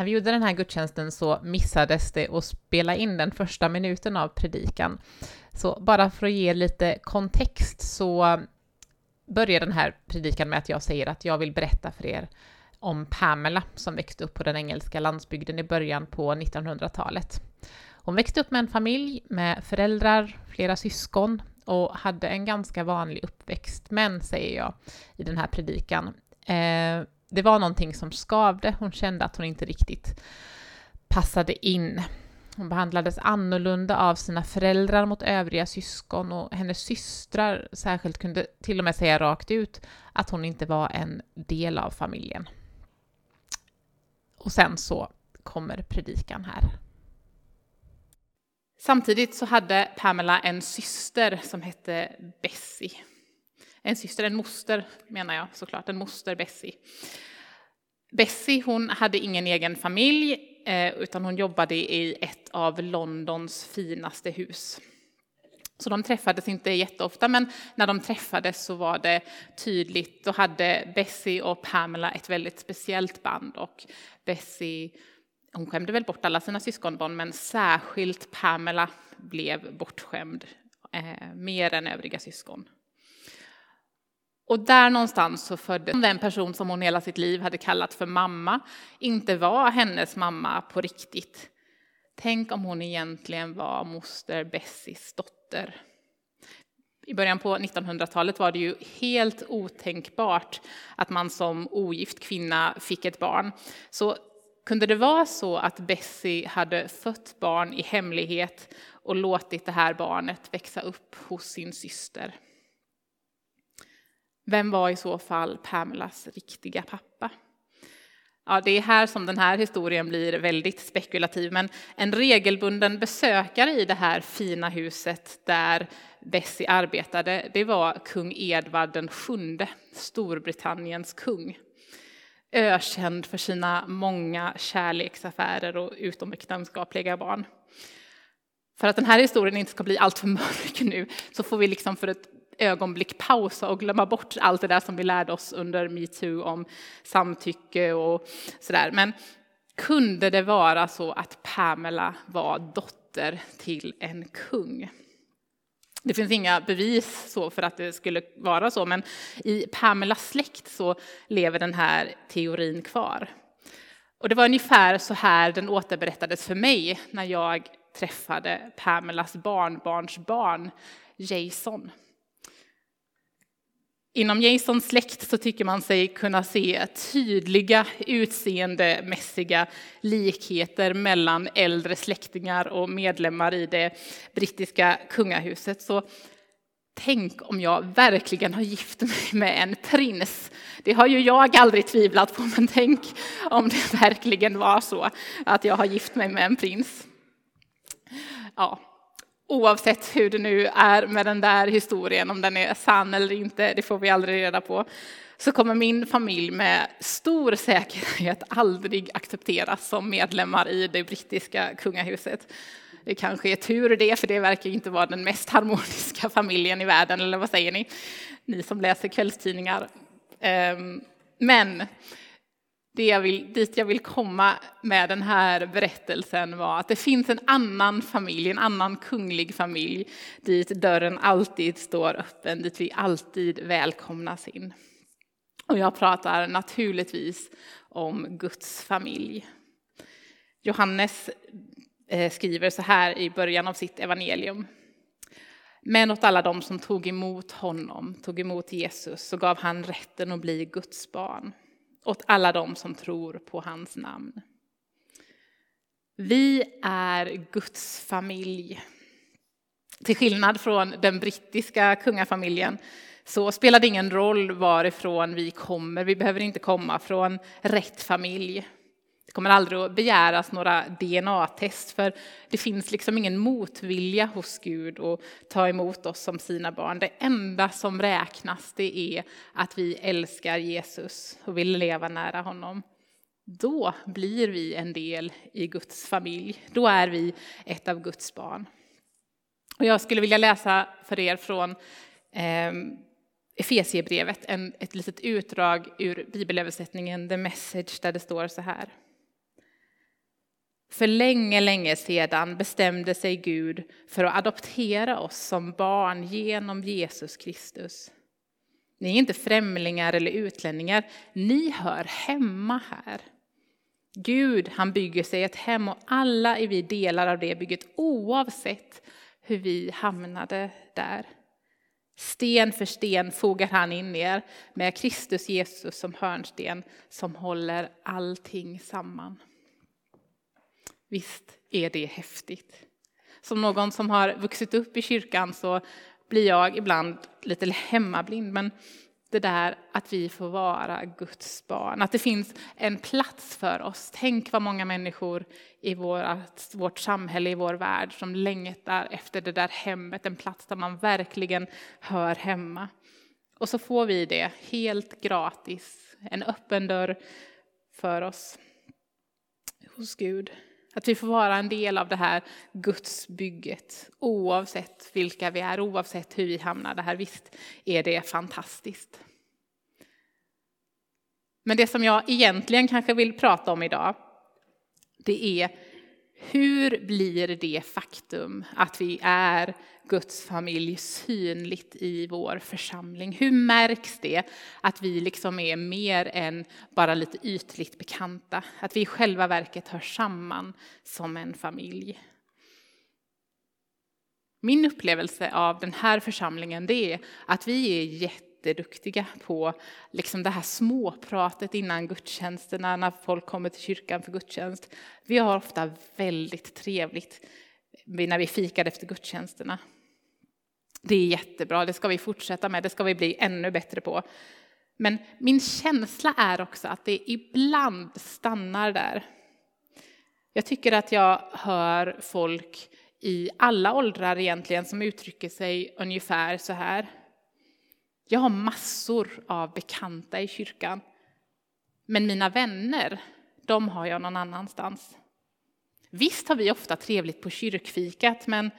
När vi gjorde den här gudstjänsten så missades det att spela in den första minuten av predikan. Så bara för att ge lite kontext så börjar den här predikan med att jag säger att jag vill berätta för er om Pamela som växte upp på den engelska landsbygden i början på 1900-talet. Hon växte upp med en familj med föräldrar, flera syskon och hade en ganska vanlig uppväxt. Men, säger jag i den här predikan, eh, det var någonting som skavde. Hon kände att hon inte riktigt passade in. Hon behandlades annorlunda av sina föräldrar mot övriga syskon och hennes systrar särskilt kunde till och med säga rakt ut att hon inte var en del av familjen. Och sen så kommer predikan här. Samtidigt så hade Pamela en syster som hette Bessie. En syster, en moster menar jag såklart, en moster Bessie. Bessie hon hade ingen egen familj eh, utan hon jobbade i ett av Londons finaste hus. Så de träffades inte jätteofta, men när de träffades så var det tydligt. Då hade Bessie och Pamela ett väldigt speciellt band och Bessie hon skämde väl bort alla sina syskonbarn, men särskilt Pamela blev bortskämd eh, mer än övriga syskon. Och där någonstans så föddes den person som hon hela sitt liv hade kallat för mamma, inte var hennes mamma på riktigt. Tänk om hon egentligen var moster Bessies dotter. I början på 1900-talet var det ju helt otänkbart att man som ogift kvinna fick ett barn. Så kunde det vara så att Bessie hade fött barn i hemlighet och låtit det här barnet växa upp hos sin syster? Vem var i så fall Pamelas riktiga pappa? Ja, det är här som den här historien blir väldigt spekulativ, men en regelbunden besökare i det här fina huset där Bessie arbetade, det var kung Edvard den sjunde, Storbritanniens kung ökänd för sina många kärleksaffärer och utomäktenskapliga barn. För att den här historien inte ska bli alltför mörk nu så får vi liksom för ett ögonblick pausa och glömma bort allt det där som vi lärde oss under metoo om samtycke och sådär. Men kunde det vara så att Pamela var dotter till en kung? Det finns inga bevis så för att det skulle vara så, men i Pamelas släkt så lever den här teorin kvar. Och det var ungefär så här den återberättades för mig när jag träffade Pamelas barnbarns barn, Jason. Inom Jasons släkt så tycker man sig kunna se tydliga utseendemässiga likheter mellan äldre släktingar och medlemmar i det brittiska kungahuset. Så tänk om jag verkligen har gift mig med en prins. Det har ju jag aldrig tvivlat på, men tänk om det verkligen var så att jag har gift mig med en prins. Ja, Oavsett hur det nu är med den där historien, om den är sann eller inte, det får vi aldrig reda på, så kommer min familj med stor säkerhet aldrig accepteras som medlemmar i det brittiska kungahuset. Det kanske är tur det, för det verkar inte vara den mest harmoniska familjen i världen, eller vad säger ni? Ni som läser kvällstidningar. Ehm, men det jag vill, dit jag vill komma med den här berättelsen var att det finns en annan familj, en annan kunglig familj dit dörren alltid står öppen, dit vi alltid välkomnas in. Och jag pratar naturligtvis om Guds familj. Johannes eh, skriver så här i början av sitt evangelium. Men åt alla de som tog emot honom, tog emot Jesus, så gav han rätten att bli Guds barn åt alla dem som tror på hans namn. Vi är Guds familj. Till skillnad från den brittiska kungafamiljen så spelar det ingen roll varifrån vi kommer. Vi behöver inte komma från rätt familj. Det kommer aldrig att begäras några DNA-test för det finns liksom ingen motvilja hos Gud att ta emot oss som sina barn. Det enda som räknas det är att vi älskar Jesus och vill leva nära honom. Då blir vi en del i Guds familj. Då är vi ett av Guds barn. Och jag skulle vilja läsa för er från eh, Efesiebrevet, ett litet utdrag ur bibelöversättningen The Message där det står så här. För länge, länge sedan bestämde sig Gud för att adoptera oss som barn genom Jesus Kristus. Ni är inte främlingar eller utlänningar, ni hör hemma här. Gud, han bygger sig ett hem och alla är vi delar av det bygget oavsett hur vi hamnade där. Sten för sten fogar han in er med Kristus Jesus som hörnsten som håller allting samman. Visst är det häftigt. Som någon som har vuxit upp i kyrkan så blir jag ibland lite hemmablind, men det där att vi får vara Guds barn, att det finns en plats för oss. Tänk vad många människor i vårt, vårt samhälle, i vår värld, som längtar efter det där hemmet, en plats där man verkligen hör hemma. Och så får vi det helt gratis, en öppen dörr för oss hos Gud. Att vi får vara en del av det här Guds bygget, oavsett vilka vi är, oavsett hur vi hamnar där. Visst är det fantastiskt. Men det som jag egentligen kanske vill prata om idag, det är hur blir det faktum att vi är Guds familj synligt i vår församling? Hur märks det att vi liksom är mer än bara lite ytligt bekanta? Att vi i själva verket hör samman som en familj? Min upplevelse av den här församlingen det är att vi är jätte jätteduktiga på liksom det här småpratet innan gudstjänsterna, när folk kommer till kyrkan för gudstjänst. Vi har ofta väldigt trevligt när vi fikar efter gudstjänsterna. Det är jättebra, det ska vi fortsätta med, det ska vi bli ännu bättre på. Men min känsla är också att det ibland stannar där. Jag tycker att jag hör folk i alla åldrar egentligen som uttrycker sig ungefär så här. Jag har massor av bekanta i kyrkan. Men mina vänner, de har jag någon annanstans. Visst har vi ofta trevligt på kyrkfikat, men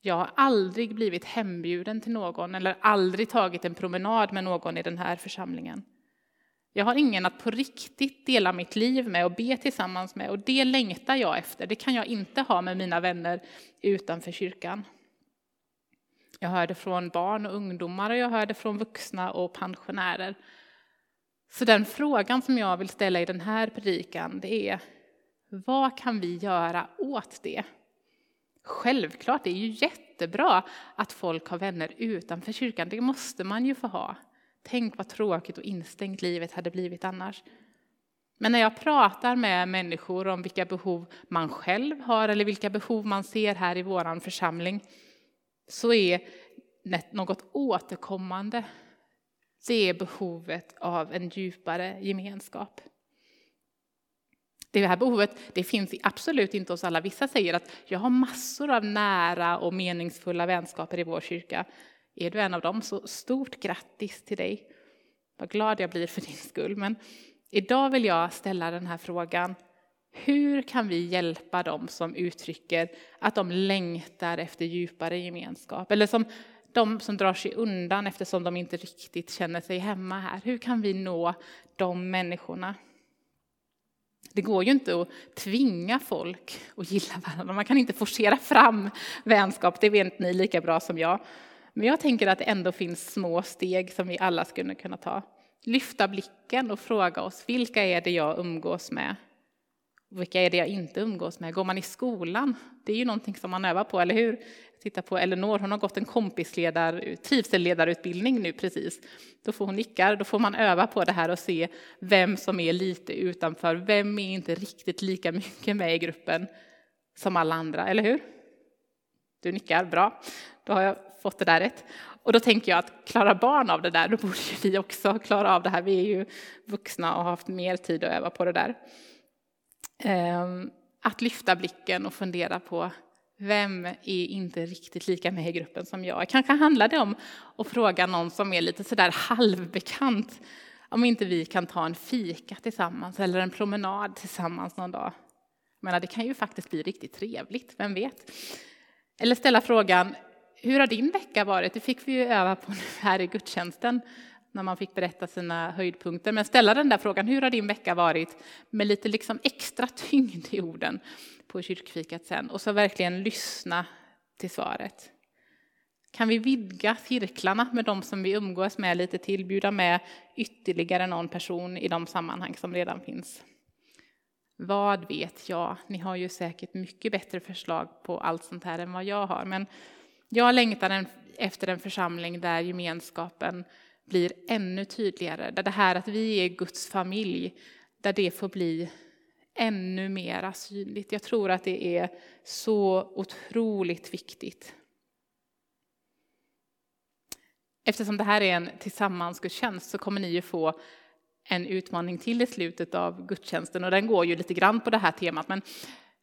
jag har aldrig blivit hembjuden till någon eller aldrig tagit en promenad med någon i den här församlingen. Jag har ingen att på riktigt dela mitt liv med och be tillsammans med och det längtar jag efter. Det kan jag inte ha med mina vänner utanför kyrkan. Jag hör det från barn och ungdomar och jag hör det från vuxna och pensionärer. Så den frågan som jag vill ställa i den här predikan det är vad kan vi göra åt det? Självklart, det är ju jättebra att folk har vänner utanför kyrkan. Det måste man ju få ha. Tänk vad tråkigt och instängt livet hade blivit annars. Men när jag pratar med människor om vilka behov man själv har eller vilka behov man ser här i vår församling så är något återkommande det är behovet av en djupare gemenskap. Det här behovet det finns absolut inte hos alla. Vissa säger att jag har massor av nära och meningsfulla vänskaper i vår kyrka. Är du en av dem, så stort grattis till dig. Vad glad jag blir för din skull. Men idag vill jag ställa den här frågan. Hur kan vi hjälpa dem som uttrycker att de längtar efter djupare gemenskap? Eller som de som drar sig undan eftersom de inte riktigt känner sig hemma här. Hur kan vi nå de människorna? Det går ju inte att tvinga folk att gilla varandra. Man kan inte forcera fram vänskap, det vet ni lika bra som jag. Men jag tänker att det ändå finns små steg som vi alla skulle kunna ta. Lyfta blicken och fråga oss, vilka är det jag umgås med? Vilka är det jag inte umgås med? Går man i skolan? Det är ju någonting som man övar på, eller hur? Titta på Elinor, hon har gått en kompisledar, trivselledarutbildning nu precis. Då får hon nickar, då får man öva på det här och se vem som är lite utanför, vem är inte riktigt lika mycket med i gruppen som alla andra, eller hur? Du nickar, bra. Då har jag fått det där rätt. Och då tänker jag att klara barn av det där, då borde vi också klara av det här. Vi är ju vuxna och har haft mer tid att öva på det där. Ehm, att lyfta blicken och fundera på vem är inte riktigt lika med i gruppen som jag? Kanske handlar det om att fråga någon som är lite sådär halvbekant om inte vi kan ta en fika tillsammans eller en promenad tillsammans någon dag. Menar, det kan ju faktiskt bli riktigt trevligt, vem vet? Eller ställa frågan, hur har din vecka varit? Det fick vi ju öva på nu här i gudstjänsten när man fick berätta sina höjdpunkter, men ställa den där frågan, hur har din vecka varit? Med lite liksom extra tyngd i orden på kyrkfikat sen, och så verkligen lyssna till svaret. Kan vi vidga cirklarna med de som vi umgås med lite till, bjuda med ytterligare någon person i de sammanhang som redan finns? Vad vet jag? Ni har ju säkert mycket bättre förslag på allt sånt här än vad jag har, men jag längtar efter en församling där gemenskapen blir ännu tydligare, där det här att vi är Guds familj, där det får bli ännu mer synligt. Jag tror att det är så otroligt viktigt. Eftersom det här är en tillsammansgudstjänst så kommer ni ju få en utmaning till i slutet av gudstjänsten och den går ju lite grann på det här temat. Men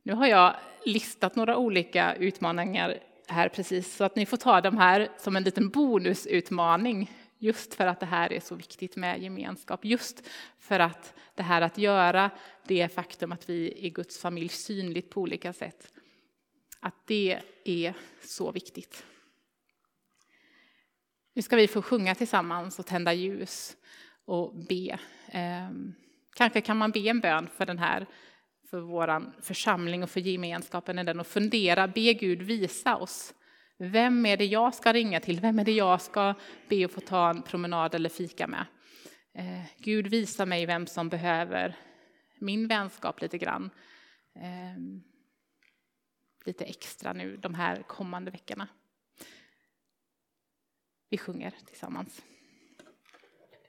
nu har jag listat några olika utmaningar här precis så att ni får ta de här som en liten bonusutmaning just för att det här är så viktigt med gemenskap. Just för att det här att göra det faktum att vi är Guds familj synligt på olika sätt, att det är så viktigt. Nu ska vi få sjunga tillsammans och tända ljus och be. Ehm, kanske kan man be en bön för den här, för vår församling och för gemenskapen i den och fundera, be Gud visa oss. Vem är det jag ska ringa till? Vem är det jag ska be att få ta en promenad eller fika med? Eh, Gud visa mig vem som behöver min vänskap lite grann. Eh, lite extra nu de här kommande veckorna. Vi sjunger tillsammans.